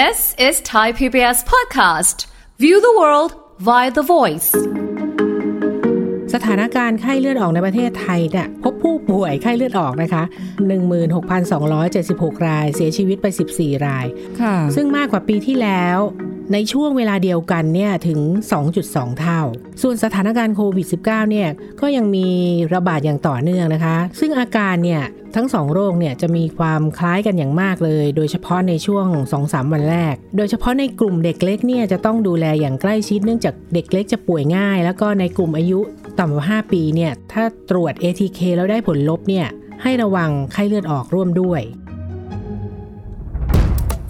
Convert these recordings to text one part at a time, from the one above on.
This is Thai PBS podcast. View the world via the voice. สถานการณ์ไข้เลือดออกในประเทศไทยเนี่ยพบผู้ป่วยไข้เลือดออกนะคะ 16,276 ราย เสียชีวิตไป 14 รายค่ะซึ่งมากกว่าปีที่แล้ว ในช่วงเวลาเดียวกันเนี่ยถึง 2.2 เท่า ส่วนสถานการณ์โควิด -19 เนี่ยก็ยังมีระบาดอย่างต่อเนื่องนะคะ ซึ่งอาการเนี่ยทั้งสองโรคเนี่ยจะมีความคล้ายกันอย่างมากเลย โดยเฉพาะในช่วง 2-3 วันแรก โดยเฉพาะในกลุ่มเด็กเล็กเนี่ยจะต้องดูแลอย่างใกล้ชิดเนื่องจากเด็กเล็กจะป่วยง่าย แล้วก็ในกลุ่มอายุต่ำกว่า 5 ปีเนี่ยถ้าตรวจ ATK แล้วได้ผลลบเนี่ยให้ระวังไข้เลือดออกร่วมด้วย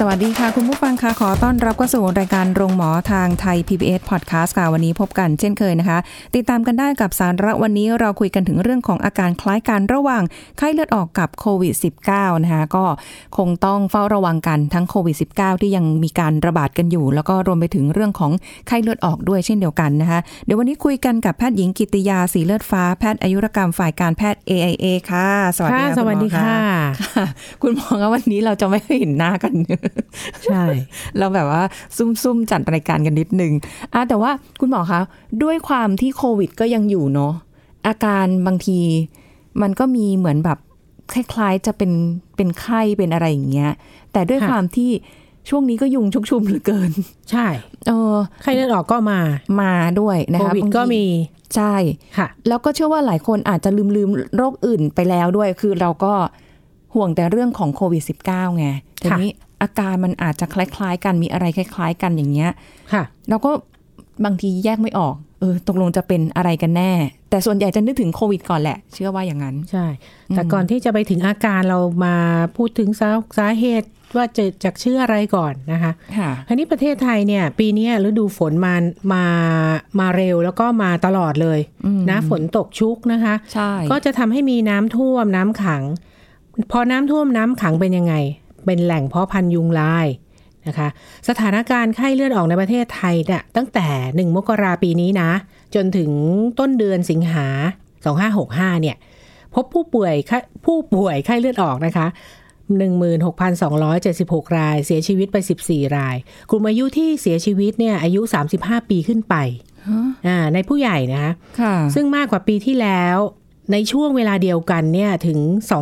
สวัสดีค่ะ คุณผู้ฟังค่ะขอต้อนรับเข้าสู่รายการโรงหมอทางไทย PBS Podcast ค่ะวันนี้พบกันเช่นเคยนะคะ ติดตามกันได้กับสาระวันนี้เราคุยกันถึงเรื่องของอาการคล้ายกันระหว่างไข้เลือดออกกับโควิด -19 นะคะก็คงต้องเฝ้าระวังกันทั้งโควิด -19 ที่ยังมีการระบาดกันอยู่ แล้วก็รวมไปถึงเรื่องของไข้เลือดออกด้วยเช่นเดียวกันนะคะเดี๋ยววันนี้คุยกันกับแพทย์หญิงกิติยาสีเลือดฟ้าแพทย์อายุรกรรมฝ่ายการแพทย์ AIA ค่ะ สวัสดีค่ะค่ะสวัสดีณหมอค่ะค่ะ คุณหมอคะวันนี้เราจะไม่เห็นหน้ากันใช่ เราแบบว่าซุ่มๆจัดรายการกันนิดนึงอะแต่ว่าคุณหมอคะด้วยความที่โควิดก็ยังอยู่เนาะอาการบางทีมันก็มีเหมือนแบบคล้ายๆจะเป็นเป็นไข้เป็นอะไรอย่างเงี้ย แต่ด้วยค่ะความที่ช่วงนี้ก็ยุงชุกชุมเหลือเกิน ใช่ เออไข้เลือดออกก็มามาด้วยนะโคคะวิดบางทีก็มีใช่ค่ะ แล้วก็เชื่อว่าหลายคนอาจจะลืมลืมโรคอื่นไปแล้วด้วย คือเราก็ห่วงแต่เรื่องของโควิด -19 ไงทีนี้ อาการมันอาจจะคล้ายๆ กันมีอะไรคล้าย ๆ กันอย่างเงี้ยค่ะเราก็บางทีแยกไม่ออกเออตกลงจะเป็นอะไรกันแน่ แต่ส่วนใหญ่จะนึกถึงโควิดก่อนแหละ เชื่อว่าอย่างนั้น ใช่ แต่ก่อนที่จะไปถึงอาการเรามาพูดถึงสาสาเหตุว่าจะจากเชื่ออะไรก่อนนะคะค่ะคราวนี้ประเทศไทยเนี่ย ปีเนี้ยฤดูฝนมามามาเร็วแล้วก็มาตลอดเลยอืมนะฝนตกชุกนะคะใช่ก็จะทำให้มีน้ำท่วมน้ำขัง พอน้ำท่วมน้ำขังเป็นยังไง เป็นแหล่งเพาะพันธุ์ยุงลายนะคะสถานการณ์ไข้เลือดออกในประเทศไทยเนี่ยตั้งแต่ 1 มกราปีนี้นะ จนถึงต้นเดือนสิงหา 2565 เนี่ย พบผู้ป่วยไข้ผู้ป่วยไข้เลือดออกนะคะ 16,276 ราย เสียชีวิตไป 14 ราย กลุ่มอายุที่เสียชีวิตเนี่ยอายุ 35 ปีขึ้นไปฮะอ่าในผู้ใหญ่นะคะค่ะซึ่งมากกว่าปีที่แล้ว ในช่วงเวลาเดียวกันเนี่ยถึง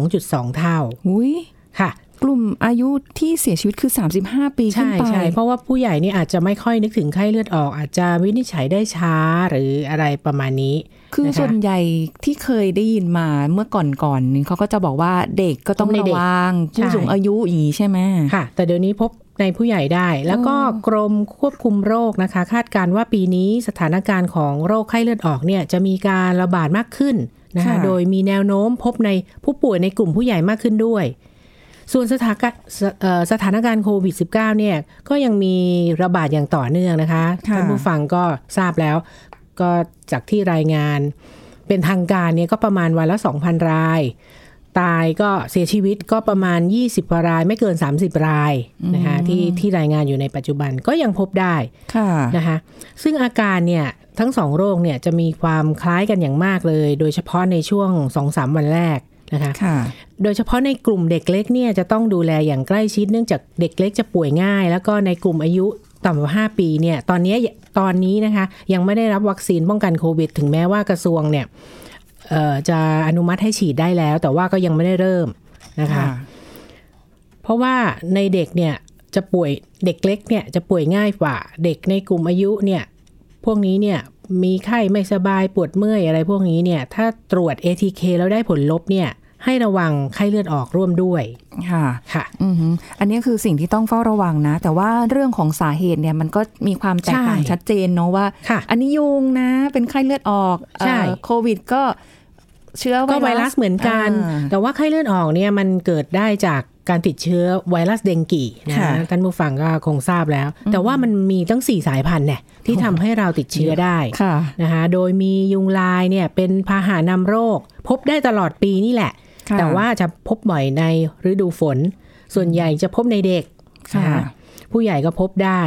2.2 เท่าอุ้ยค่ะ กลุ่มอายุที่เสียชีวิตคือ 35 ปีขึ้นใช่ไปใช่เพราะว่าผู้ใหญ่นี่อาจจะไม่ค่อยนึกถึงไข้เลือดออก อาจจะวินิจฉัยได้ช้าหรืออะไรประมาณนี้ คือนะคะส่วนใหญ่ที่เคยได้ยินมาเมื่อก่อนๆนี่เขาก็จะบอกว่าเด็กก็ต้องในระเด็กวังใช่ผู้สูงอายุอย่างนี้ใช่ไหมค่ะ แต่เดี๋ยวนี้พบในผู้ใหญ่ได้ แล้วก็อ๋อกรมควบคุมโรคนะคะ คาดการณ์ว่าปีนี้สถานการณ์ของโรคไข้เลือดออกเนี่ยจะมีการระบาดมากขึ้นนะคะโดยมีแนวโน้มพบในผู้ป่วยในกลุ่มผู้ใหญ่มากขึ้นด้วย ส่วนสถานการณ์เอ่อสถานการณ์โควิด -19 เนี่ยก็ยังมีระบาดอย่างต่อเนื่องนะคะค่ะท่านผู้ฟังก็ทราบแล้ว ก็จากที่รายงานเป็นทางการเนี่ยก็ประมาณวันละ 2,000 ราย ตายก็เสียชีวิตก็ประมาณ 20กว่ารายไม่เกิน 30 รายนะคะที่ที่รายงานอยู่ในปัจจุบันก็ยังพบได้ค่ะนะคะซึ่งอาการเนี่ยทั้งสองโรคเนี่ยจะมีความคล้ายกันอย่างมากเลย โดยเฉพาะในช่วง 2-3 วันแรก นะคะค่ะโดยเฉพาะในกลุ่มเด็กเล็กเนี่ยจะต้องดูแลอย่างใกล้ชิดเนื่องจากเด็กเล็กจะป่วยง่าย แล้วก็ในกลุ่มอายุต่ำกว่า 5 ปีเนี่ยตอนนี้ตอนนี้นะคะยังไม่ได้รับวัคซีนป้องกันโควิด ถึงแม้ว่ากระทรวงเนี่ยเอ่อจะอนุมัติให้ฉีดได้แล้ว แต่ว่าก็ยังไม่ได้เริ่มนะคะ เพราะว่าในเด็กเนี่ยจะป่วยเด็กเล็กเนี่ยจะป่วยง่ายกว่า เด็กในกลุ่มอายุเนี่ยพวกนี้เนี่ยมีไข้ไม่สบายปวดเมื่อยอะไรพวกนี้เนี่ยถ้าตรวจ ATK แล้วได้ผลลบเนี่ย ให้ระวังไข้เลือดออกร่วมด้วยค่ะค่ะอือหืออันนี้คือสิ่งที่ต้องเฝ้าระวังนะ แต่ว่าเรื่องของสาเหตุเนี่ยมันก็มีความแตกต่างใช่ชัดเจนเนาะว่าค่ะอันนี้ยุงนะ เป็นไข้เลือดออกใช่เอ่อโควิดก็เชื้อก็ไวรัสเหมือนกันอ่าแต่ว่าไข้เลือดออกเนี่ยมันเกิดได้จากการติดเชื้อไวรัสเดงกีนะค่ะท่านผู้ฟังก็คงทราบแล้ว แต่ว่ามันมีตั้ง 4 สายพันธุ์เนี่ยที่ทำให้เราติดเชื้อได้ค่ะนะคะโดยมียุงลายเนี่ยเป็นพาหะนำโรค พบได้ตลอดปีนี่แหละค่ะ แต่ว่าจะพบบ่อยในฤดูฝน ส่วนใหญ่จะพบในเด็กค่ะนผู้ใหญ่ก็พบได้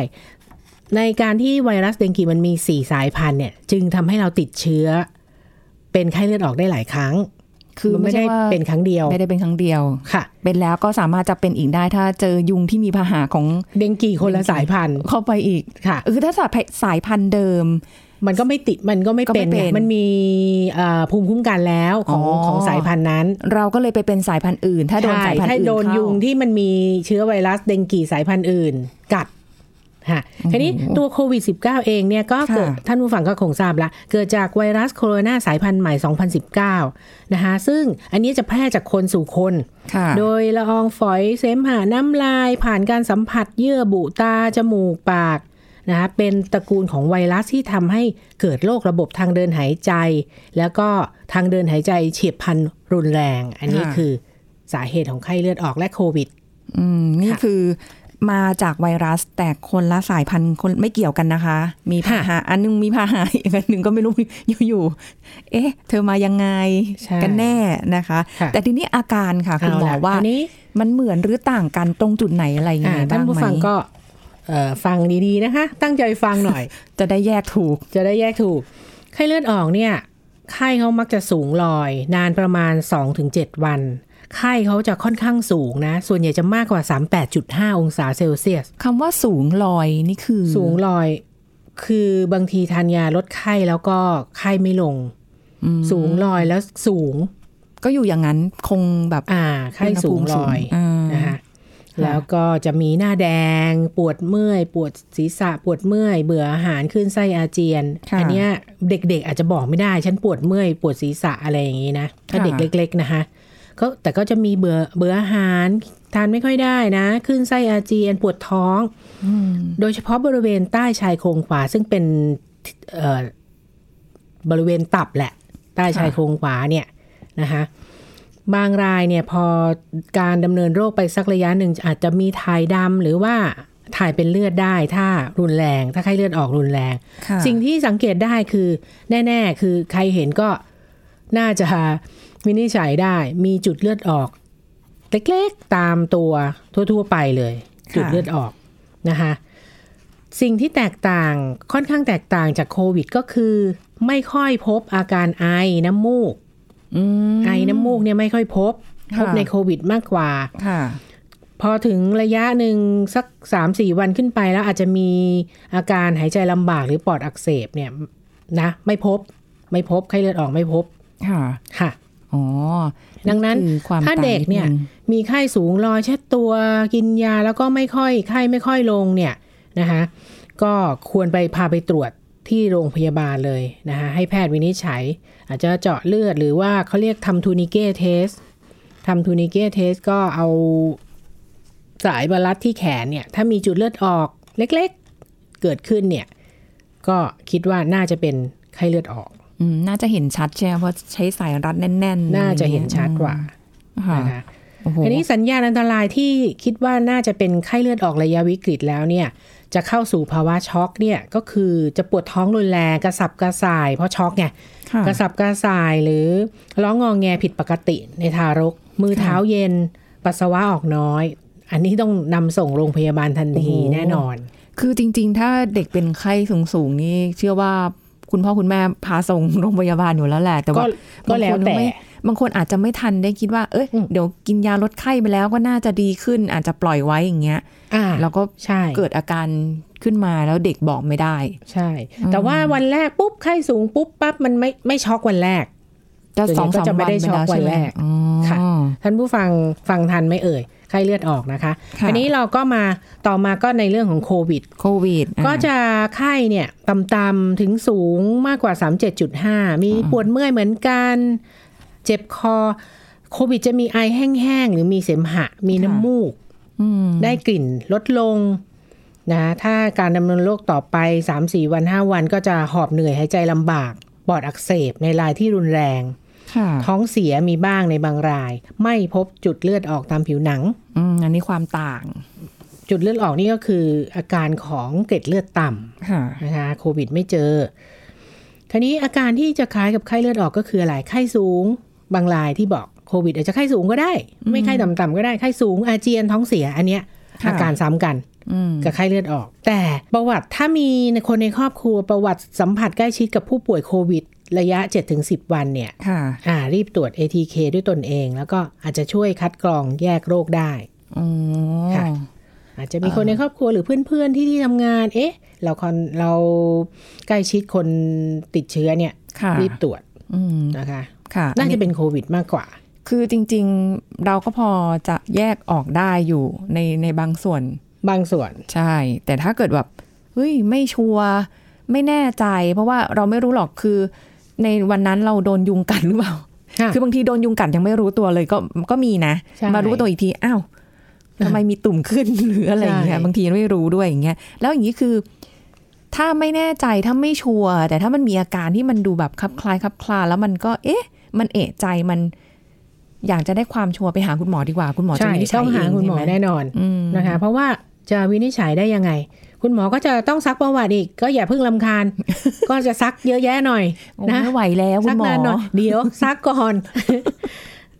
ในการที่ไวรัสเดงกีมันมีสี่สายพันธุ์เนี่ย จึงทำให้เราติดเชื้อ เป็นไข้เลือดออกได้หลายครั้ง คือมันไม่ไม่ใช่ได้ว่าเป็นครั้งเดียว ไม่ได้เป็นครั้งเดียวค่ะ เป็นแล้วก็สามารถจะเป็นอีกได้ถ้าเจอยุงที่มีพาหะของเดงกีคนละสายพันธุ์เข้าไปอีกค่ะคือถ้าสายสายพันธุ์เดิม มันก็ไม่ติดมันก็ไม่ก็ไม่เป็นเป็นไงมันมีเอ่อภูมิคุ้มกันแล้วของอ๋อของสายพันธุ์นั้น เราก็เลยไปเป็นสายพันธุ์อื่น ถ้าโดนใช่สายพันธุ์ถ้าอื่นโดนเข้ายุงที่มันมีเชื้อไวรัสเดงกีสายพันธุ์อื่น กัดค่ะทีนี้ตัวโควิด -19 เองเนี่ยก็เกิดค่ะท่านผู้ฟังก็คงทราบละเกิดจากไวรัสโคโรนาสายพันธุ์ใหม่ 2019 นะคะซึ่งอันนี้จะแพร่จากคนสู่คนค่ะโดยละอองฝอยเสมหะน้ำลายผ่านการสัมผัสเยื่อบุตา จมูกปาก นะคะเป็นตระกูลของไวรัสที่ทำให้เกิดโรคระบบทางเดินหายใจ แล้วก็ทางเดินหายใจเฉียบพลันรุนแรง อันนี้ค่ะคือสาเหตุของไข้เลือดออกและโควิดอืมนี่ค่ะคือมาจากไวรัสแต่คนละสายพันธุ์คนไม่เกี่ยวกันนะคะ มีพาหะอันนึงมีพาหะอีกอันหนึ่งก็ไม่รู้อยู่ๆเอ๊ะ เธอมายังไงใช่กันแน่นะคะค่ะแต่ทีนี้อาการค่ะ คุณหมอเละว่าอันนี้มันเหมือนหรือต่างกันตรงจุดไหนอะไรยังอ่าไงบ้างไหมท่านผู้ฟังก็เอ่อ ฟังดีๆนะคะ ตั้งใจฟังหน่อย จะได้แยกถูก จะได้แยกถูก ไข้เลือดออกเนี่ย ไข้เขามักจะสูงลอย นานประมาณ 2-7 วัน ไข้เขาจะค่อนข้างสูงนะ ส่วนใหญ่จะมากกว่า 38.5 องศาเซลเซียสคำว่าสูงลอยนี่คือ สูงลอย คือบางทีทานยาลดไข้แล้วก็ไข้ไม่ลงอืมสูงลอยแล้วสูง ก็อยู่อย่างนั้นคงแบบ อ่า ไข้สูงลอยอ่านะคะ แล้วก็จะมีหน้าแดง ปวดเมื่อย ปวดศีรษะ ปวดเมื่อย เบื่ออาหารขึ้นไส้อาเจียนค่ะอัเนี้ยเด็กๆอาจจะบอกไม่ได้ ฉันปวดเมื่อย ปวดศีรษะอะไรอย่างนี้นะ ถ้าค่ะเด็กเล็ก ๆ นะคะก็แต่ก็จะมีเบื่อเบื่ออาหาร ทานไม่ค่อยได้นะ ขึ้นไส้อาเจียน ปวดท้องอืมโดยเฉพาะบริเวณใต้ชายโครงขวา ซึ่งเป็นเอ่อบริเวณตับแหละ ใต้ชายโครงขวาเนี่ยนะคะ บางรายเนี่ยพอการดำเนินโรคไปสักระยะหนึ่งอาจจะมีถ่ายดำหรือว่าถ่ายเป็นเลือดได้ถ้ารุนแรง ถ้าไข้เลือดออกรุนแรงค่ะสิ่งที่สังเกตได้คือแน่ ๆ คือใครเห็นก็น่าจะวินิจฉัยได้มีจุดเลือดออกเล็กๆตามตัวทั่ว ๆ ไปเลย จุดเลือดออกนะคะสิ่งที่แตกต่างค่อนข้างแตกต่างจากโควิดก็คือ ไม่ค่อยพบอาการไอน้ำมูกอืม ไอน้ำมูกเนี่ยไม่ค่อยพบค่ะพบในโควิดมากกว่าค่ะพอถึงระยะหนึ่งสักสามสี่วันขึ้นไปแล้วอาจจะมีอาการหายใจลำบากหรือปอดอักเสบเนี่ยนะ ไม่พบ ไม่พบไข้เลือดออกไม่พบ ค่ะค่ะอ๋อดังนั้นคือความถ้าเด็กเนี่ยต่างดงมีไข้สูงรอยเช็ดตัวกินยาแล้วก็ไม่ค่อยไข้ไม่ค่อยลงเนี่ยนะคะก็ควรไปพาไปตรวจ ที่โรงพยาบาลเลยนะคะให้แพทย์วินิจฉัย อาจจะเจาะเลือดหรือว่าเขาเรียกทำ tourniquet test ทำ tourniquet test ก็เอาสายมารัดที่แขนเนี่ย ถ้ามีจุดเลือดออกเล็กๆ เกิดขึ้นเนี่ย ก็คิดว่าน่าจะเป็นไข้เลือดออกอืมน่าจะเห็นชัดใช่ไหมเพราะใช้สายรัดแน่น ๆ น่าจะเห็นชัดกว่าค่ะนะคะโอ้โหอันนี้สัญญาณอันตรายที่คิดว่าน่าจะเป็นไข้เลือดออกระยะวิกฤตแล้วเนี่ย จะเข้าสู่ภาวะช็อกเนี่ยก็คือจะปวดท้องรุนแรงกระสับกระส่าย เพราะช็อกไงค่ะกระสับกระส่ายหรือร้องงองแงผิดปกติในทารก มือเท้าเย็น ปัสสาวะออกน้อย อันนี้ต้องนำส่งโรงพยาบาลทันทีโอ้โหแน่นอน คือจริง ๆ ถ้าเด็กเป็นไข้สูงๆนี่เชื่อว่าคุณพ่อคุณแม่พาส่งโรงพยาบาลอยู่แล้วแหละ แต่ก็ว่าก็แล้วแต่ บางคนไม่บางคนอาจจะไม่ทันได้คิดว่า เอ้ยอืมเดี๋ยวกินยาลดไข้ไปแล้วก็น่าจะดีขึ้น อาจจะปล่อยไว้อย่างเงี้ยอ่าแล้วก็ใช่เกิดอาการขึ้นมาแล้วเด็กบอกไม่ได้ ใช่ แต่ว่าวันแรกปุ๊บไข้สูงปุ๊บปั๊บมันไม่ไม่ช็อกวันแรกจะส่วนใหญ่สองก็สามจะไม่วันได้ไปช็อกแล้ววันใช่ไหมแรกอ๋อค่ะท่านผู้ฟังฟังทันไหมเอ่ยไข้เลือดออกนะคะค่ะอันนี้เราก็มาต่อมาก็ในเรื่องของโควิดโควิด ก็จะไข้เนี่ยต่ำๆถึงสูงมากกว่า 37.5 มีปวดเมื่อยเหมือนกัน เจ็บคอ โควิดจะมีไอแห้งๆ หรือมีเสมหะ มีน้ำมูกอืมได้กลิ่นลดลงนะถ้าการดำเนินโรคต่อไป 3-4 วัน 5 วันก็จะหอบเหนื่อยหายใจลำบาก ปอดอักเสบในรายที่รุนแรงค่ะท้องเสียมีบ้างในบางราย ไม่พบจุดเลือดออกตามผิวหนังอืมอันนี้ความต่าง จุดเลือดออกนี่ก็คืออาการของเกล็ดเลือดต่ำค่ะนะคะโควิดไม่เจอทีนี้อาการที่จะคล้ายกับไข้เลือดออกก็คืออะไรไข้สูง บางรายที่บอกโควิดอาจจะไข้สูงก็ได้ ไม่ไข้ต่ำๆก็ได้ไข้สูงอาเจียนท้องเสียอันเนี้ยค่ะอาการซ้ำกันอืมกับไข้เลือดออก แต่ประวัติถ้ามีในคนในครอบครัวประวัติสัมผัสใกล้ชิดกับผู้ป่วยโควิดระยะ 7-10 วันเนี่ยค่ะอ่ารีบตรวจ ATK ด้วยตนเอง แล้วก็อาจจะช่วยคัดกรองแยกโรคได้อ๋อค่ะอาจจะมีคนในครอบครัวหรือเพื่อนๆที่ที่ทำงาน เอ๊ะ เราคอนเราใกล้ชิดคนติดเชื้อเนี่ยค่ะรีบตรวจอืมนะคะ ค่ะน่าจะเป็นโควิดมากกว่า คือจริง ๆเราก็พอจะแยกออกได้อยู่ในในบางส่วน บางส่วนใช่ แต่ถ้าเกิดแบบเฮ้ยไม่ชัวร์ไม่แน่ใจ เพราะว่าเราไม่รู้หรอกคือ ในวันนั้นเราโดนยุงกัดหรือเปล่าค่ะคือบางทีโดนยุงกัดยังไม่รู้ตัวเลยก็ก็มีนะใช่มารู้ตัวอีกทีอ้าวทำไมมีตุ่มขึ้นหรืออะไรอย่างเงี้ยใช่บางทีไม่รู้ด้วยอย่างเงี้ยแล้วอย่างนี้คือ ถ้าไม่แน่ใจถ้าไม่ชัวร์แต่ถ้ามันมีอาการที่มันดูแบบคลับคล้ายคลับคลาแล้วมันก็ เอ๊ะ มันเอะใจมันอยากจะได้ความชัวร์ไปหาคุณหมอดีกว่าคุณหมอจะใช่วินิจฉัต้ยองเอหางคุณหมอใช่ไหมแน่นอนอืมนะคะ เพราะว่าจะวินิจฉัยได้ยังไง คุณหมอก็จะต้องซักประวัติอีก ก็อย่าเพิ่งลำคาญ ก็จะซักเยอะแยะหน่อยโอ้นะไม่ไหวแล้วคุซัณหมอนานหน่อยเดี๋ยวซักก่อน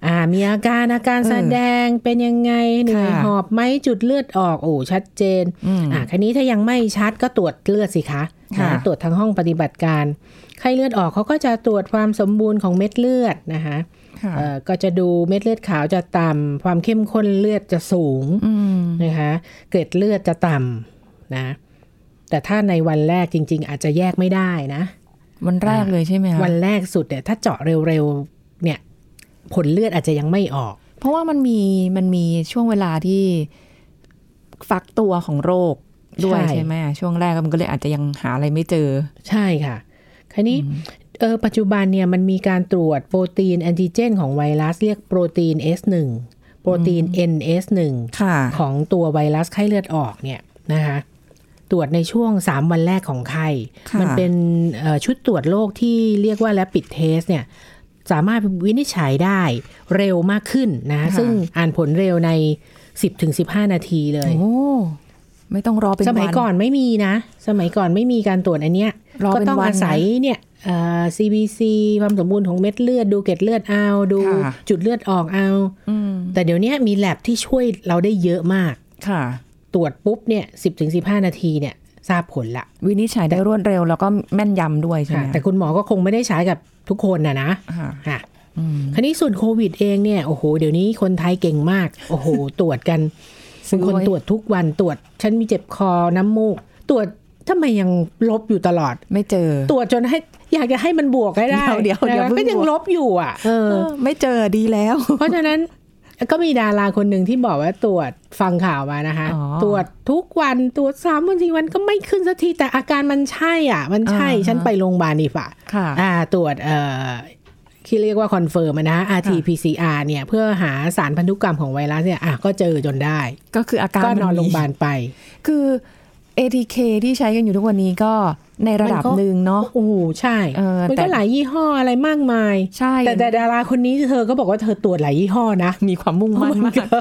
อ่ามีอาการอาการเออแสดงเป็นยังไงเหนื่อยค่ะหอบไหมจุดเลือดออกโอ้ชัดเจนอืมอ่าคันนี้ถ้ายังไม่ชัดก็ตรวจเลือดสิคะค่ะนะตรวจทางห้องปฏิบัติการไข้เลือดออกเขาก็จะตรวจความสมบูรณ์ของเม็ดเลือดนะคะค่ะเอ่อก็จะดูเม็ดเลือดขาวจะต่ำความเข้มข้นเลือดจะสูงอืมนะคะเกล็ดเลือดจะต่ำนะแต่ถ้าในวันแรกจริง ๆ อาจจะแยกไม่ได้นะ วันแรกเลยใช่ไหมคะวันแรกสุดเนี่ยถ้าเจาะเร็วๆเนี่ย ผลเลือดอาจจะยังไม่ออก เพราะว่ามันมีมันมีช่วงเวลาที่ฟักตัวของโรคด้วยใช่ใช่ไหมช่วงแรกมันก็เลยอาจจะยังหาอะไรไม่เจอ ใช่ค่ะ คราวนี้เออปัจจุบันเนี่ยมันมีการตรวจโปรตีนแอนติเจน ของไวรัสเรียกโปรตีน S1 โปรตีน NS1 ค่ะของตัวไวรัสไข้เลือดออกเนี่ยนะคะตรวจในช่วง 3 วันแรกของไข้ค่ะมันเป็นเอ่อชุดตรวจโรคที่เรียกว่า rapid test เนี่ยสามารถวินิจฉัยได้เร็วมากขึ้นนะ ซึ่งอ่านผลเร็วใน 10-15 นาทีเลยโอ้ ไม่ต้องรอเป็นสมัยวันก่อนไม่มีนะ สมัยก่อนไม่มีการตรวจอันเนี้ยรอก็เป็นต้องวันอาศัยเนี่ยเอ่อ CBC ความสมบูรณ์ของเม็ดเลือด ดูเกล็ดเลือดเอา ดูค่ะจุดเลือดออกเอาอืมแต่เดี๋ยวนี้มีแลบที่ช่วยเราได้เยอะมากค่ะ ตรวจปุ๊บเนี่ยสิบถึงสิบห้านาทีเนี่ยทราบผลละ วินิจฉัยได้รวดเร็วแล้วก็แม่นยำด้วยใช่ไหค่ะมแต่คุณหมอก็คงไม่ได้ใช้กับทุกคนนะนะค่ะค่ะอืมคราวนี้ส่วนโควิดเองเนี่ยโอ้โหเดี๋ยวนี้คนไทยเก่งมาก โอ้โห ตรวจกันซื้ เป็นอคนไว้ตรวจทุกวันตรวจ ฉันมีเจ็บคอน้ำมูก ตรวจทำไมยังลบอยู่ตลอด ไม่เจอ ตรวจจนให้อยากจะให้มันบวกให้ได้ เดี๋ยวเดี๋ยวนะเดี๋ยวเพิ่งก็ยังบวกลบอยู่อะเออเออ ไม่เจอดีแล้ว เพราะฉะนั้นก็มีดาราคนหนึ่งที่บอกว่าตรวจฟังข่าวมานะคะอ๋อตรวจทุกวันตรวจสามวันสี่วันก็ไม่ขึ้นสักทีแต่อาการมันใช่อะ มันใช่อ่าฮะฉันไปโรงพยาบาลดีกว่าค่ะอ่า ตรวจเอ่อ ที่เรียกว่า confirm นะ RT-PCR เนี่ยเพื่อหาสารพันธุกรรมของไวรัสเนี่ยอะก็เจอจนได้ ก็คืออาการก็นอนมัมีโรงพยาบาลไป คือ ATK ที่ใช้กันอยู่ทุกวันนี้ก็ในระดับมันก็หนึ่งเนาะโอ้โหใช่เออมันแต่ก็หลายยี่ห้ออะไรมากมาย ใช่แต่แต่ดาราคนนี้เธอก็บอกว่าเธอตรวจหลายยี่ห้อนะ มีความมุ่งมั่นมากก็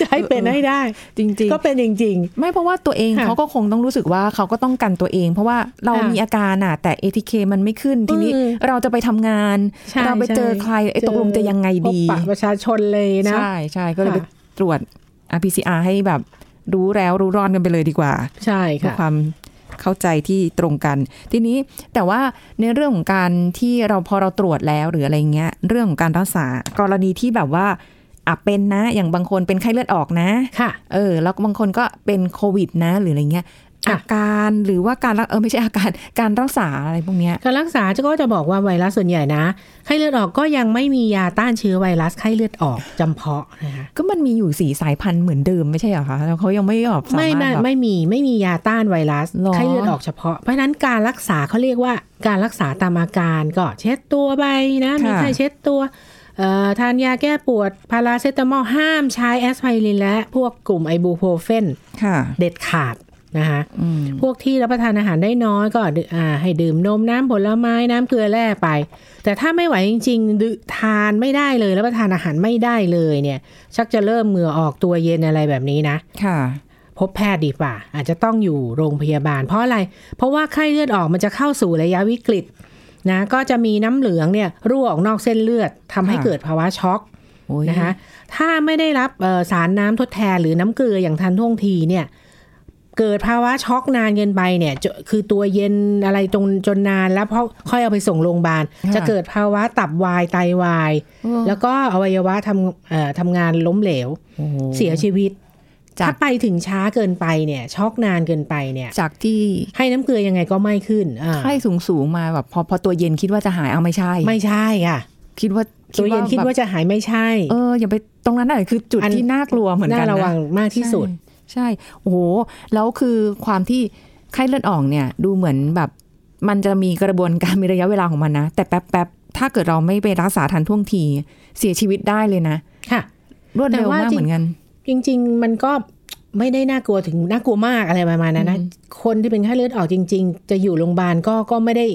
จะให้เป็นให้ได้ จริงก็เป็นจริง ๆ ไม่เพราะว่าตัวเองค่ะเขาก็คงต้องรู้สึกว่าเขาก็ต้องกันตัวเอง เพราะว่าเราค่ะมีอาการอะ แต่ ATK มันไม่ขึ้นทีนี้อืมเราจะไปทำงานใช่เราไปเจอใช่ใครไอ้ตกลงจะยังไงดีพบปะประชาชนเลยนะ ใช่ใช่ก็เลยไปค่ะตรวจ RPCR ให้แบบรู้แล้วรู้รอดกันไปเลยดีกว่า ใช่เพื่อค่ะความเข้าใจที่ตรงกัน ทีนี้แต่ว่าในเรื่องของการที่เราพอเราตรวจแล้วหรืออะไรเงี้ย เรื่องของการรักษากรณีที่แบบว่า อะเป็นนะ อย่างบางคนเป็นไข้เลือดออกนะค่ะ เออ แล้วก็บางคนก็เป็นโควิดนะ หรืออะไรเงี้ยค่ะอาการหรือว่าการรักเออไม่ใช่อาการการรักษาอะไรพวกเนี้ยการรักษาก็จะบอกว่าไวรัสส่วนใหญ่นะไข้เลือดออกก็ยังไม่มียาต้านเชื้อไวรัสไข้เลือดออกจำเพาะนะคะก็มันมีอยู่สี่สายพันธุ์เหมือนเดิมไม่ใช่เหรอคะแล้วเขายังไม่แบบสาไม่มารถไม่แบบไม่มีไม่มียาต้านไวรัสหรอไข้เลือดออกเฉพาะเพราะฉะนั้นการรักษาเขาเรียกว่าการรักษาตามอาการก็เช็ดตัวไปนะมีไข้เช็ดตัวเอ่อ ทานยาแก้ปวดพาราเซตามอลห้ามใช้แอสไพรินและพวกกลุ่มไอบูโพรเฟนค่ะเด็ดขาดนะคะอืมพวกที่รับประทานอาหารได้น้อยก็ดื่มอ่าให้ดื่มนมน้ำผลไม้น้ำเกลือแร่ไป แต่ถ้าไม่ไหวจริงๆดื่มทานไม่ได้เลยรับประทานอาหารไม่ได้เลยเนี่ย ชักจะเริ่มเหงื่อออกตัวเย็นอะไรแบบนี้นะค่ะพบแพทย์ดีกว่าอาจจะต้องอยู่โรงพยาบาล เพราะอะไร เพราะว่าไข้เลือดออกมันจะเข้าสู่ระยะวิกฤต นะก็จะมีน้ำเหลืองเนี่ยรั่วออกนอกเส้นเลือดทำให้ค่ะเกิดภาวะช็อกโอ้ยนะคะถ้าไม่ได้รับเอ่อสารน้ำทดแทนหรือน้ำเกลืออย่างทันท่วงทีเนี่ยเกิดภาวะช็อกนานเกินไปเนี่ยจะคือตัวเย็นอะไรจนจนนานแล้วเพราะค่อยเอาไปส่งโรงพยาบาลค่ะจะเกิดภาวะตับวายไตวายโอ้แล้วก็อวัยวะทำเอ่อทำงานล้มเหลวโอ้โหเสียชีวิตจาก ถ้าไปถึงช้าเกินไปเนี่ย ช็อกนานเกินไปเนี่ย จากที่ให้น้ำเกลือยังไงก็ไม่ขึ้นอ่าไข้สูงสูงๆมาแบบพอพอตัวเย็นคิดว่าจะหายเอาไม่ใช่ ไม่ใช่ค่ะ คิดว่าตัวเย็นคิดว่าแบบจะหายไม่ใช่ เอออย่าไปตรงนั้นน่ะคือจุดอันที่น่ากลัวเหมือนกันน่านะระวังมากที่สุดใช่ใช่ โอ้โหแล้วคือความที่ไข้เลือดออกเนี่ย ดูเหมือนแบบมันจะมีกระบวนการมีระยะเวลาของมันนะ แต่แป๊บแป๊บๆถ้าเกิดเราไม่ไปรักษาทันท่วงทีเสียชีวิตได้เลยนะ ค่ะ รวดเร็วแต่ว่ามากจริงเหมือนกัน จริง ๆ มันก็ไม่ได้น่ากลัวถึงน่ากลัวมากอะไรประมาณนั้นนะอืมคนที่เป็นไข้เลือดออกจริง ๆ จะอยู่โรงพยาบาลก็ก็ไม่ได้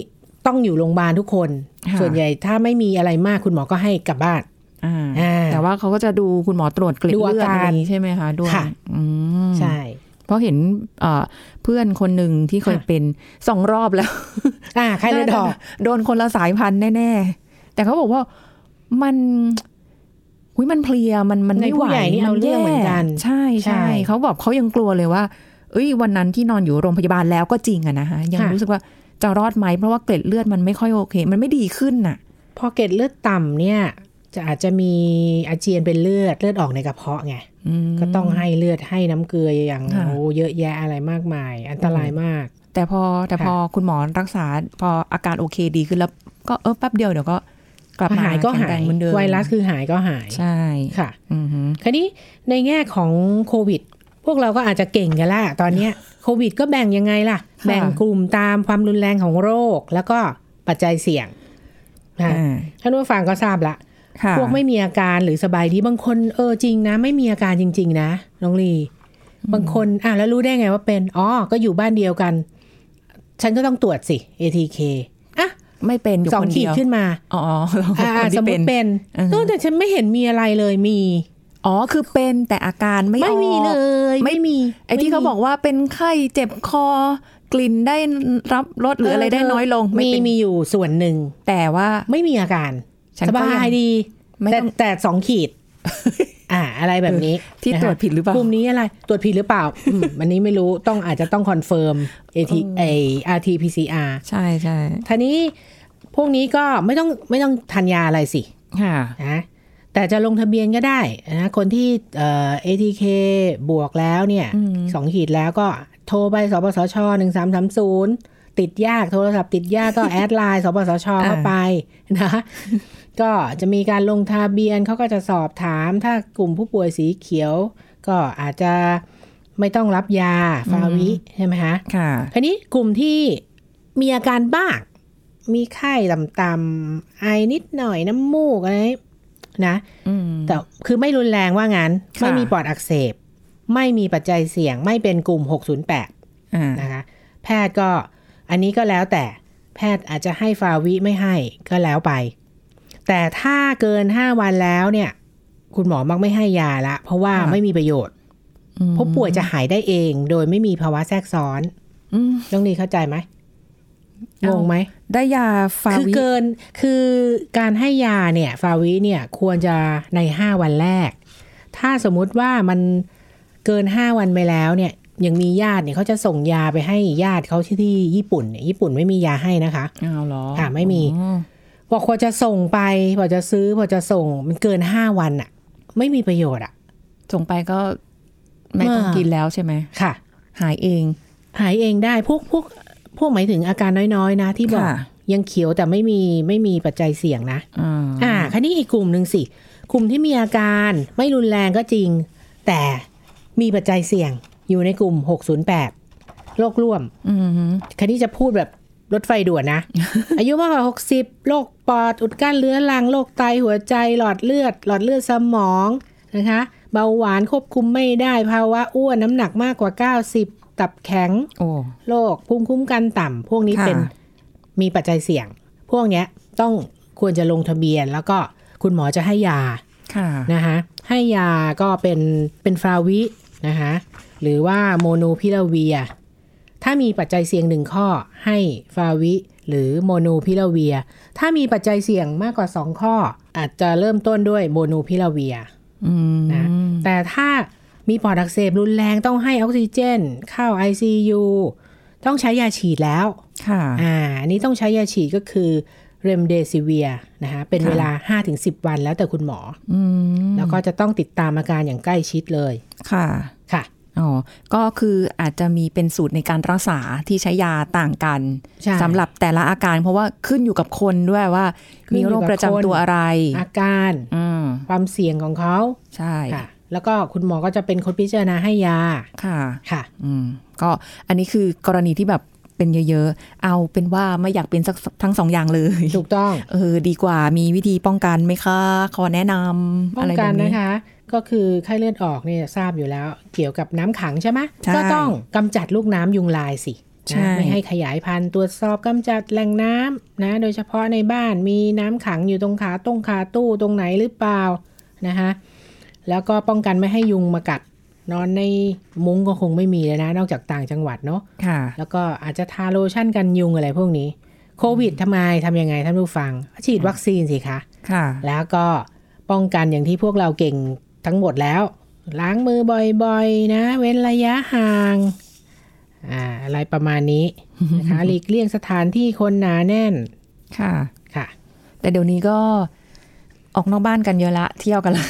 ต้องอยู่โรงพยาบาลทุกคนค่ะส่วนใหญ่ถ้าไม่มีอะไรมากคุณหมอก็ให้กลับบ้านอ่าอ่าแต่ว่าเขาก็จะดูคุณหมอตรวจเกล็ดดูเลือดอาอะการไรนี้ใช่ไหมคะด้วยค่ะอืมใช่ เพราะเห็นเอ่อเพื่อนคนหนึ่งที่เคยค่ะเป็นสองรอบแล้วอ่าไข้เลือดออก โดนคนละสายพันธุ์แน่ ๆ แต่เขาบอกว่ามัน หุยมันเพลียมันมันในไม่ไหวผู้ใหญ่นี่เอาเรื่องเหมือนกันใช่ใช่ใช่เขาบอกเขายังกลัวเลยว่า เอ้ย วันนั้นที่นอนอยู่โรงพยาบาลแล้วก็จริงอะนะคะยังค่ะรู้สึกว่าจะรอดไหมเพราะว่าเกล็ดเลือดมันไม่ค่อยโอเค มันไม่ดีขึ้นน่ะ พอเกล็ดเลือดต่ำเนี่ย จะอาจจะมีอาเจียนเป็นเลือดเลือดออกในกระเพาะไงอืมก็ต้องให้เลือดให้น้ำเกลืออย่างค่ะโอ้เยอะแยะอะไรมากมาย อันตรายมาก แต่พอแต่ค่ะพอคุณหมอรักษาพออาการโอเคดีขึ้นแล้วก็เออแป๊บเดียวเดี๋ยวก็ กลับมาหายก็แข็งหาแรยงเหมือนเดิมไวรัสคือหายก็หายใช่ค่ะอือหือคราวนี้ในแง่ของโควิด พวกเราก็อาจจะเก่งกันละตอนเนี้ยโควิด ก็แบ่งยังไงล่ะ แบ่งกลุ่มตามความรุนแรงของโรค แล้วก็ปัจจัยเสี่ยงนะอ่าท่านผู้ฟังก็ทราบละค่ะพวกไม่มีอาการหรือสบายดีบางคนเออจริงนะ ไม่มีอาการจริง ๆ นะน้องลีบางคนอะแล้วรู้ได้ไงว่าเป็นอ๋อก็อยู่บ้านเดียวกัน ฉันก็ต้องตรวจสิ ATK อะ ไม่เป็นอยู่สองคนขีเดีดยวขึ้นมา อ๋ออ่าคนที่สมมเป็นติเป็นอือฮึเออแต่ฉันไม่เห็นมีอะไรเลยมีอ๋อ คือเป็นแต่อาการไม่ไม่มีออกเลยไม่ไม่มี ไอ้ที่เขาบอกว่าเป็นไข้เจ็บคอกลิ่นได้รับรสหรืออะไรได้น้อยลง มีเป็นมีอยู่ส่วนหนึ่ง แต่ว่าไม่มีอาการฉันสก็บายังยดีไม่แต่ต้องแต่สองขีด อ่า อะไรแบบนี้ ที่นะคะตรวจผิดหรือเปล่ากลุ่มนี้อะไร ตรวจผิดหรือเปล่าอืมอันนี้ไม่รู้ต้องอาจจะต้อง confirm AT ไอ RT PCR ใช่ใช่ทีนี้ พวกนี้ก็ไม่ต้องไม่ต้องทานยาอะไรสิค่ะนะแต่จะลงทะเบียนก็ได้นะคนที่เอ่อ ATK บวกแล้วเนี่ยอืมสองขีดแล้วก็โทรไปสปสชหนึ่งสามสามศูนย์ติดยากโทรศัพท์ติดยากก็ add LINE สปสชเข้าไปนะ ก็จะมีการลงทะเบียนเขาก็จะสอบถาม ถ้ากลุ่มผู้ป่วยสีเขียว ก็อาจจะไม่ต้องรับยาฟาวิใช่ไหมคะค่ะทีนี้กลุ่มที่มีอาการบ้าง มีไข้ต่ำๆไอนิดหน่อยน้ำมูกอะไรนะอืมแต่คือไม่รุนแรงว่างั้นค่ะไม่มีปอดอักเสบ ไม่มีปัจจัยเสี่ยง ไม่เป็นกลุ่ม 608อ่านะคะแพทย์ก็อันนี้ก็แล้วแต่แพทย์อาจจะให้ฟาวิไม่ให้ก็แล้วไป แต่ถ้าเกิน5วันแล้วเนี่ย คุณหมอมักไม่ให้ยาละ เพราะว่าไม่มีประโยชน์ผู้ป่วยจะหายได้เอง โดยไม่มีภาวะแทรกซ้อนอืมต้องนี้เข้าใจไหมงเอ้างไหม ได้ยาฟาคือวิเกินคือการให้ยาเนี่ยฟาวิเนี่ยควรจะในห้าวันแรก ถ้าสมมุติว่ามันเกินห้าวันไปแล้วเนี่ยยังมีญาติเนี่ยเขาจะส่งยาไปให้ญาติเขาที่ที่ญี่ปุ่นเนี่ยญี่ปุ่นไม่มียาให้นะคะอ้าวเหรอค่ะไม่มีอ๋อบอกควรจะส่งไปพอจะซื้อพอจะส่งมันเกินห้าวันอะไม่มีประโยชน์อะส่งไปก็ไม่ต้องอ่ากิกินแล้วใช่ไหมค่ะ หายเอง หายเองได้พวกพวกพ วกหมายถึงอาการน้อยๆนะ ที่บอกค่ะยังเขียวแต่ไม่มีไม่มีปัจจัยเสี่ยงนะอ่าอ่าคันนี้อีกกลุ่มหนึ่งสิกลุ่มที่มีอาการไม่รุนแรงก็จริง แต่มีปัจจัยเสี่ยงอยู่ในกลุ่ม 608 โรคร่วมอืมฮึคันนี้จะพูดแบบรถไฟด่วนนะ อายุมากกว่า 60 โรคปอด อุดกั้นเรื้อรัง โรคไต หัวใจ หลอดเลือด หลอดเลือดสมองนะคะ เบาหวานควบคุมไม่ได้ ภาวะอ้วนน้ำหนักมากกว่า 90 ตับแข็งโอ้โรคภูมิคุ้มกันต่ำพวกนี้ค่ะเป็นมีปัจจัยเสี่ยง พวกเนี้ยต้องควรจะลงทะเบียน แล้วก็คุณหมอจะให้ยาค่ะนะคะให้ยาก็เป็นเป็นฟาวินะคะหรือว่าโมโนพิลาเวีย ถ้ามีปัจจัยเสี่ยงหนึ่งข้อให้ฟาวิ หรือโมนูพิลาเวีย ถ้ามีปัจจัยเสี่ยงมากกว่า2ข้อ อาจจะเริ่มต้นด้วยโมนูพิลาเวียอืมนะแต่ถ้า มีปอดอักเสบรุนแรงต้องให้ออกซิเจน เข้า ICU ต้องใช้ยาฉีดแล้ว ค่ะ อ่าอันนี้ต้องใช้ยาฉีดก็คือเรมเดซิเวียนะคะเป็นค่ะเวลา 5-10 วันแล้วแต่คุณหมออืมแล้วก็จะต้องติดตามอาการอย่างใกล้ชิดเลย ค่ะ ค่ะอ๋อ ก็คืออาจจะมีเป็นสูตรในการรักษาที่ใช้ยาต่างกันใช่สำหรับแต่ละอาการเพราะว่าขึ้นอยู่กับคนด้วยว่าขึ้นมีอยู่โรกับคประจำตัวคนอะไร อาการอืมความเสี่ยงของเขา ใช่ค่ะ แล้วก็คุณหมอก็จะเป็นคนพิจารณาให้ยา ค่ะ ค่ะ อืม ก็อันนี้คือกรณีที่แบบเป็นเยอะๆ เอาเป็นว่าไม่อยากเป็นสักทั้งสองอย่างเลย ถูกต้อง เออ ดีกว่ามีวิธีป้องกันไหมคะ ขอแนะนำป้ออะงไรกัแบนบนี้นะคะก็คือไข้เลือดออกเนี่ยทราบอยู่แล้ว เกี่ยวกับน้ำขังใช่ไหมใช่ก็ต้องกำจัดลูกน้ำยุงลายสิใช่นะไม่ให้ขยายพันธุ์ตรวจสอบกำจัดแหล่งน้ำนะโดยเฉพาะในบ้านมีน้ำขังอยู่ตรงขาต้งขาตู้ตรงไหนหรือเปล่านะคะ แล้วก็ป้องกันไม่ให้ยุงมากัด นอนในมุ้งก็คงไม่มีเลยนะ นอกจากต่างจังหวัดเนาะค่ะ แล้วก็อาจจะทาโลชั่นกันยุงอะไรพวกนี้ โควิดทำไมทำยังไงท่านผู้ฟัง ฉีดวัคซีนสิคะค่ะ แล้วก็ป้องกันอย่างที่พวกเราเก่งทั้งหมดแล้ว ล้างมือบ่อยๆ นะ เว้นระยะห่างอ่าอะไรประมาณนี้นะคะหลีกเลี่ยงสถานที่คนหนาแน่นค่ะค่ะ แต่เดี๋ยวนี้ก็ ออกนอกบ้านกันเยอะละ เที่ยวกันละ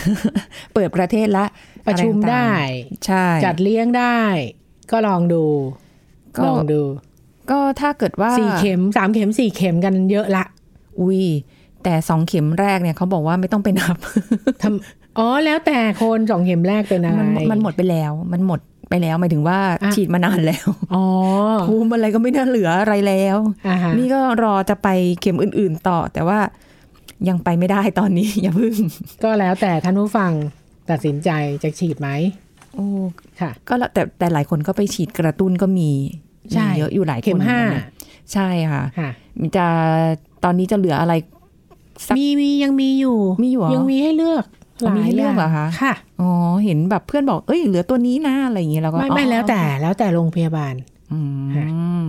เปิดประเทศละ ประชุมอรได้ต่างๆใช่ จัดเลี้ยงได้ ก็ลองดูก็ลองดู ก็ถ้าเกิดว่าสี่เข็มสามเข็มสี่เข็มกันเยอะละ อุ้ยแต่สองเข็มแรกเนี่ยเขาบอกว่าไม่ต้องไปนับทำอ๋อแล้วแต่คนสองเข็มแรกเป็นอะไรมันมันหมดไปแล้ว มันหมดไปแล้วหมายถึงว่าอะฉีดมานานแล้วอ๋อภูมิอะไรก็ไม่น่าเหลืออะไรแล้วอ่าฮะนี่ก็รอจะไปเข็มอื่น ๆ ต่อแต่ว่า ยังไปไม่ได้ตอนนี้อย่าพึ่ง ก็แล้วแต่ท่านผู้ฟังตัดสินใจจะฉีดไหมโอ้ค่ะ ก็แล้วแต่แต่หลายคนก็ไปฉีดกระตุ้นก็มีใช่มีเยอะอยู่หลายคนเข็มห้าอนกันนะใช่ค่ะค่ะมันจะตอนนี้จะเหลืออะไรสักมีมียังมีอยู่มีอยู่เหรอยังมีให้เลือกอ๋อมีให้เลือกเหรอคะค่ะอ๋อเห็นแบบเพื่อนบอกเอ้ยเหลือตัวนี้นะอะไรอย่างเงี้ยแล้วก็ไม่ไม่อ๋อแล้วแต่แล้วแต่โรงพยาบาล อืค่ะม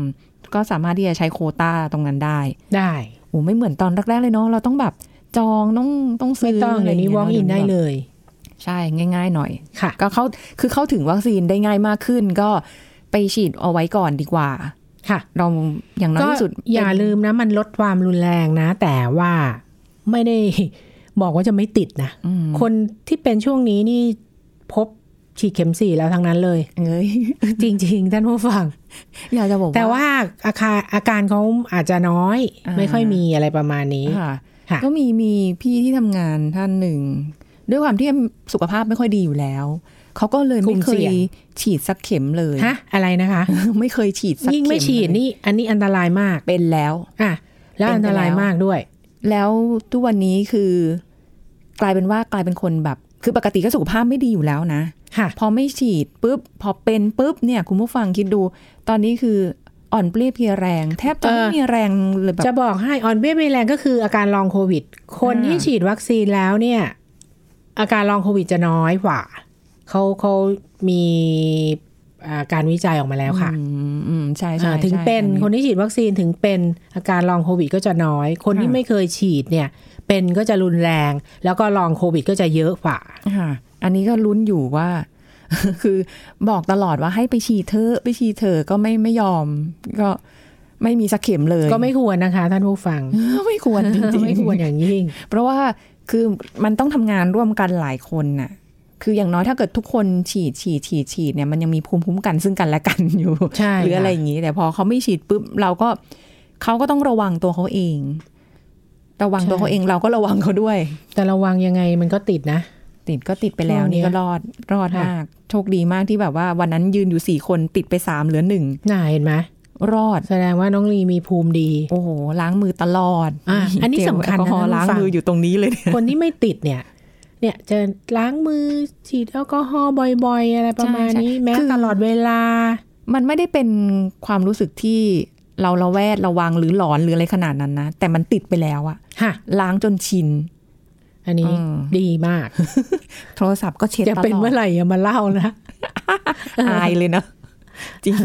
ก็สามารถที่จะใช้โควต้าตรงนั้นได้ ได้ โอ้ไม่เหมือนตอนแรกๆเลยเนาะเราต้องแบบจองต้องต้องไม่ซื้อต้องะรเดี๋ยวนี้งี้ walk in ได้เลย ใช่ง่าย ๆ หน่อยค่ะ ก็เข้าคือเข้าถึงวัคซีนได้ง่ายมากขึ้น ก็ไปฉีดเอาไว้ก่อนดีกว่า ค่ะ เราอย่างน้อยก็ที่สุด อย่าลืมนะ มันลดความรุนแรงนะ แต่ว่าไม่ได้บอกว่าจะไม่ติดนะอืมคนที่เป็นช่วงนี้นี่พบ ฉีดเข็มสี่แล้วทั้งนั้นเลยเอ้ยจริง ๆ ท่านผู้ฟังอยากจะบอกแต่ว่าอาการอาการเขาอาจจะน้อยอ่าไม่ค่อยมีอะไรประมาณนี้ค่ะค่ะก็มีมีพี่ที่ทำงานท่านหนึ่ง ด้วยความที่สุขภาพไม่ค่อยดีอยู่แล้วเขาก็เลยกลุ่ไม่มเคเสี่ยยงฉีดสักเข็มเลยฮะอะไรนะคะ ไม่เคยฉีดสักเข็มยิ่งไม่ฉีดเลยนี่ อันนี้อันตรายมากเป็นแล้วอะแล้วเป็นไปอันตรายแล้วมากด้วย แล้วทุกวันนี้คือ กลายเป็นว่ากลายเป็นคนแบบ คือปกติก็สุขภาพไม่ดีอยู่แล้วนะค่ะ พอไม่ฉีดปุ๊บ พอเป็นปุ๊บเนี่ยคุณผู้ฟังคิดดู ตอนนี้คืออ่อนเปรี้ยเพลียแรง แทบจะไม่เออมีแรงเลยแบบจะบอกให้ออนเบี้ยไม่แรงก็คืออาการลองโควิด คนอ่าที่ฉีดวัคซีนแล้วเนี่ย อาการลองโควิดจะน้อยกว่าเขาเขามีอ่าการวิจัยออกมาแล้วค่ะอืมอืมใช่ใช่อ่าถึงใช่เป็นอัคนที่ฉีดวัคซีนถึงเป็นอาการลองโควิดก็จะน้อย คนที่ค่ะไม่เคยฉีดเนี่ย เป็นก็จะรุนแรง แล้วก็ลองโควิดก็จะเยอะกว่าค่ะ อันนี้ก็ลุ้นอยู่ว่า คือบอกตลอดว่าให้ไปฉีดเธอะไปฉีดเธอะก็ไม่ไม่ยอม ก็ไม่มีสักเข็มเลย ก็ไม่ควรนะคะ ท่านผู้ฟัง ไม่ควรจริงๆไม่ควรอย่างยิ่ง เพราะว่าคือมันต้องทำงานร่วมกันหลายคนน่ะ คืออย่างน้อยถ้าเกิดทุกคนฉีดฉีดฉีดฉีดเนี่ยมันยังมีภูมิคุ้มกันซึ่งกันและกันอยู่ใช่หรืออะไรค่ะอย่างนี้ แต่พอเขาไม่ฉีดปุ๊บเราก็เขาก็ต้องระวังตัวเขาเอง ระวังตัวเขาเองเราก็ระวังเขาด้วย แต่ระวังยังไงมันก็ติดนะ ติดก็ติดไปแล้วช่วงเนี้นี่ยก็รอดรอดค่ะมาก โชคดีมากที่แบบว่าวันนั้นยืนอยู่สี่คนติดไปสามเหลือหนึ่งน่าเห็นไหมรอดแสดงว่าน้องลีมีภูมิดี โอ้โหล้างมือตลอดอะอันนี้เจลสำคัญนะแอลกอฮอล์ท่านผู้ล้างฟังมืออยู่ตรงนี้เลยเนี่ยคนที่ไม่ติดเนี่ย เนี่ยจะล้างมือฉีดแอลกอฮอล์บ่อยๆ อะไรประมาณนี้ใช่ใช่แม้คือตลอดเวลา มันไม่ได้เป็นความรู้สึกที่เราระแวดระวังหรือหลอนหรืออะไรขนาดนั้นนะ แต่มันติดไปแล้วอะค่ะล้างจนชิน อันนี้อืมดีมาก โทรศัพท์ก็เช็ดจะตลอดเป็นเมื่อไหร่อย่ามาเล่านะ อายเลยนะจริง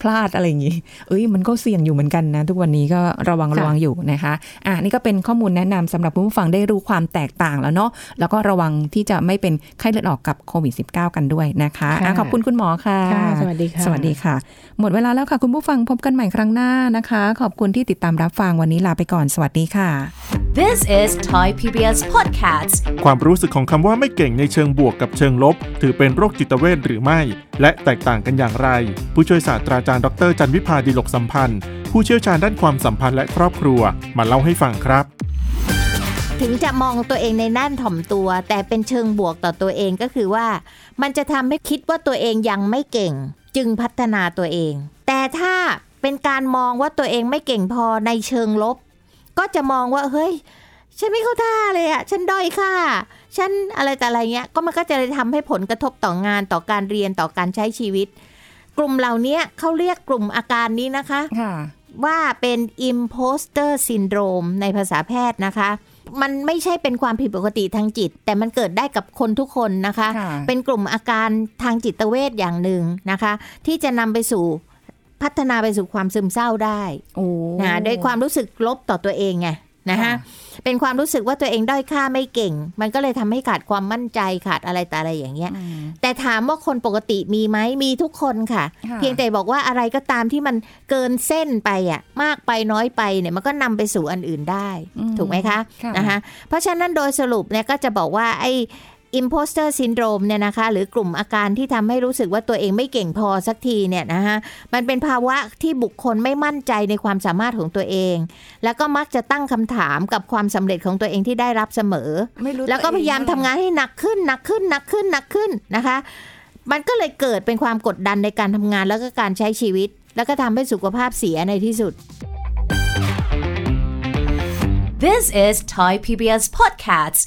พลาดอะไรอย่างงี้ เอ้ยมันก็เสี่ยงอยู่เหมือนกันนะ ทุกวันนี้ก็ระวังค่ะระวังอยู่นะคะ อะนี่ก็เป็นข้อมูลแนะนำสำหรับคุณผู้ฟังได้รู้ความแตกต่างแล้วเนาะแล้วก็ระวังที่จะไม่เป็นไข้เลือดออกกับโควิด -19 กันด้วยนะคะอะขอบคุณคุณหมอค่ะค่ะ สวัสดีค่ะ สวัสดีค่ะ หมดเวลาแล้วค่ะ คุณผู้ฟังพบกันใหม่ครั้งหน้านะคะ ขอบคุณที่ติดตามรับฟังวันนี้ลาไปก่อนสวัสดีค่ะ This is Thai PBS Podcast. ความรู้สึกของคำว่าไม่เก่งในเชิงบวกกับเชิงลบ ถือเป็นโรคจิตเวทหรือไม่ และแตกต่างกันอย่างไร ผู้ช่วยศาสตราจารย์ดรจันวิพาดีลกสัมพันธ์ ผู้เชี่ยวชาญด้านความสัมพันธ์และครอบครัว มาเล่าให้ฟังครับถึงจะมองตัวเองในด้านถ่อมตัว แต่เป็นเชิงบวกต่อตัวเองก็คือว่า มันจะทำให้คิดว่าตัวเองยังไม่เก่ง จึงพัฒนาตัวเอง แต่ถ้าเป็นการมองว่าตัวเองไม่เก่งพอในเชิงลบ ก็จะมองว่าเฮ้ย ฉันไม่เข้าท่าเลยอะฉันด้อยค่าฉันอะไรแต่อะไรเงี้ยก็มันก็จะเลยทำให้ผลกระทบต่องานต่อการเรียนต่อการใช้ชีวิต กลุ่มเหล่านี้เขาเรียกกลุ่มอาการนี้นะคะค่ะว่าเป็น imposter syndrome ในภาษาแพทย์นะคะ มันไม่ใช่เป็นความผิดปกติทางจิต แต่มันเกิดได้กับคนทุกคนนะคะค่ะเป็นกลุ่มอาการทางจิตเวชอย่างหนึ่งนะคะ ที่จะนำไปสู่พัฒนาไปสู่ความซึมเศร้าได้โอ้นะด้วยความรู้สึกลบต่อตัวเองไงนะฮะค่ะ เป็นความรู้สึกว่าตัวเองด้อยค่าไม่เก่ง มันก็เลยทำให้ขาดความมั่นใจขาดอะไรแต่อะไรอย่างเงี้ยอืมแต่ถามว่าคนปกติมีไหมมีทุกคนค่ะค่ะ เพียงแต่บอกว่าอะไรก็ตามที่มันเกินเส้นไปอะมากไปน้อยไปเนี่ยมันก็นำไปสู่อันอื่นได้อืมถูกไหมคะค่ะนะคะเพราะฉะนั้นโดยสรุปเนี่ยก็จะบอกว่าไอ้ imposter syndrome เนี่ยนะคะหรือกลุ่มอาการที่ทำให้รู้สึกว่าตัวเองไม่เก่งพอสักทีเนี่ยนะคะมันเป็นภาวะที่บุคคลไม่มั่นใจในความสามารถของตัวเอง แล้วก็มักจะตั้งคำถามกับความสำเร็จของตัวเองที่ได้รับเสมอไม่รู้แล้วก็พยายามทำงานให้หนักขึ้นหนักขึ้นหนักขึ้นหนักขึ้นนะคะ มันก็เลยเกิดเป็นความกดดันในการทำงานแล้วก็การใช้ชีวิต แล้วก็ทำให้สุขภาพเสียในที่สุด This is Thai PBS Podcast.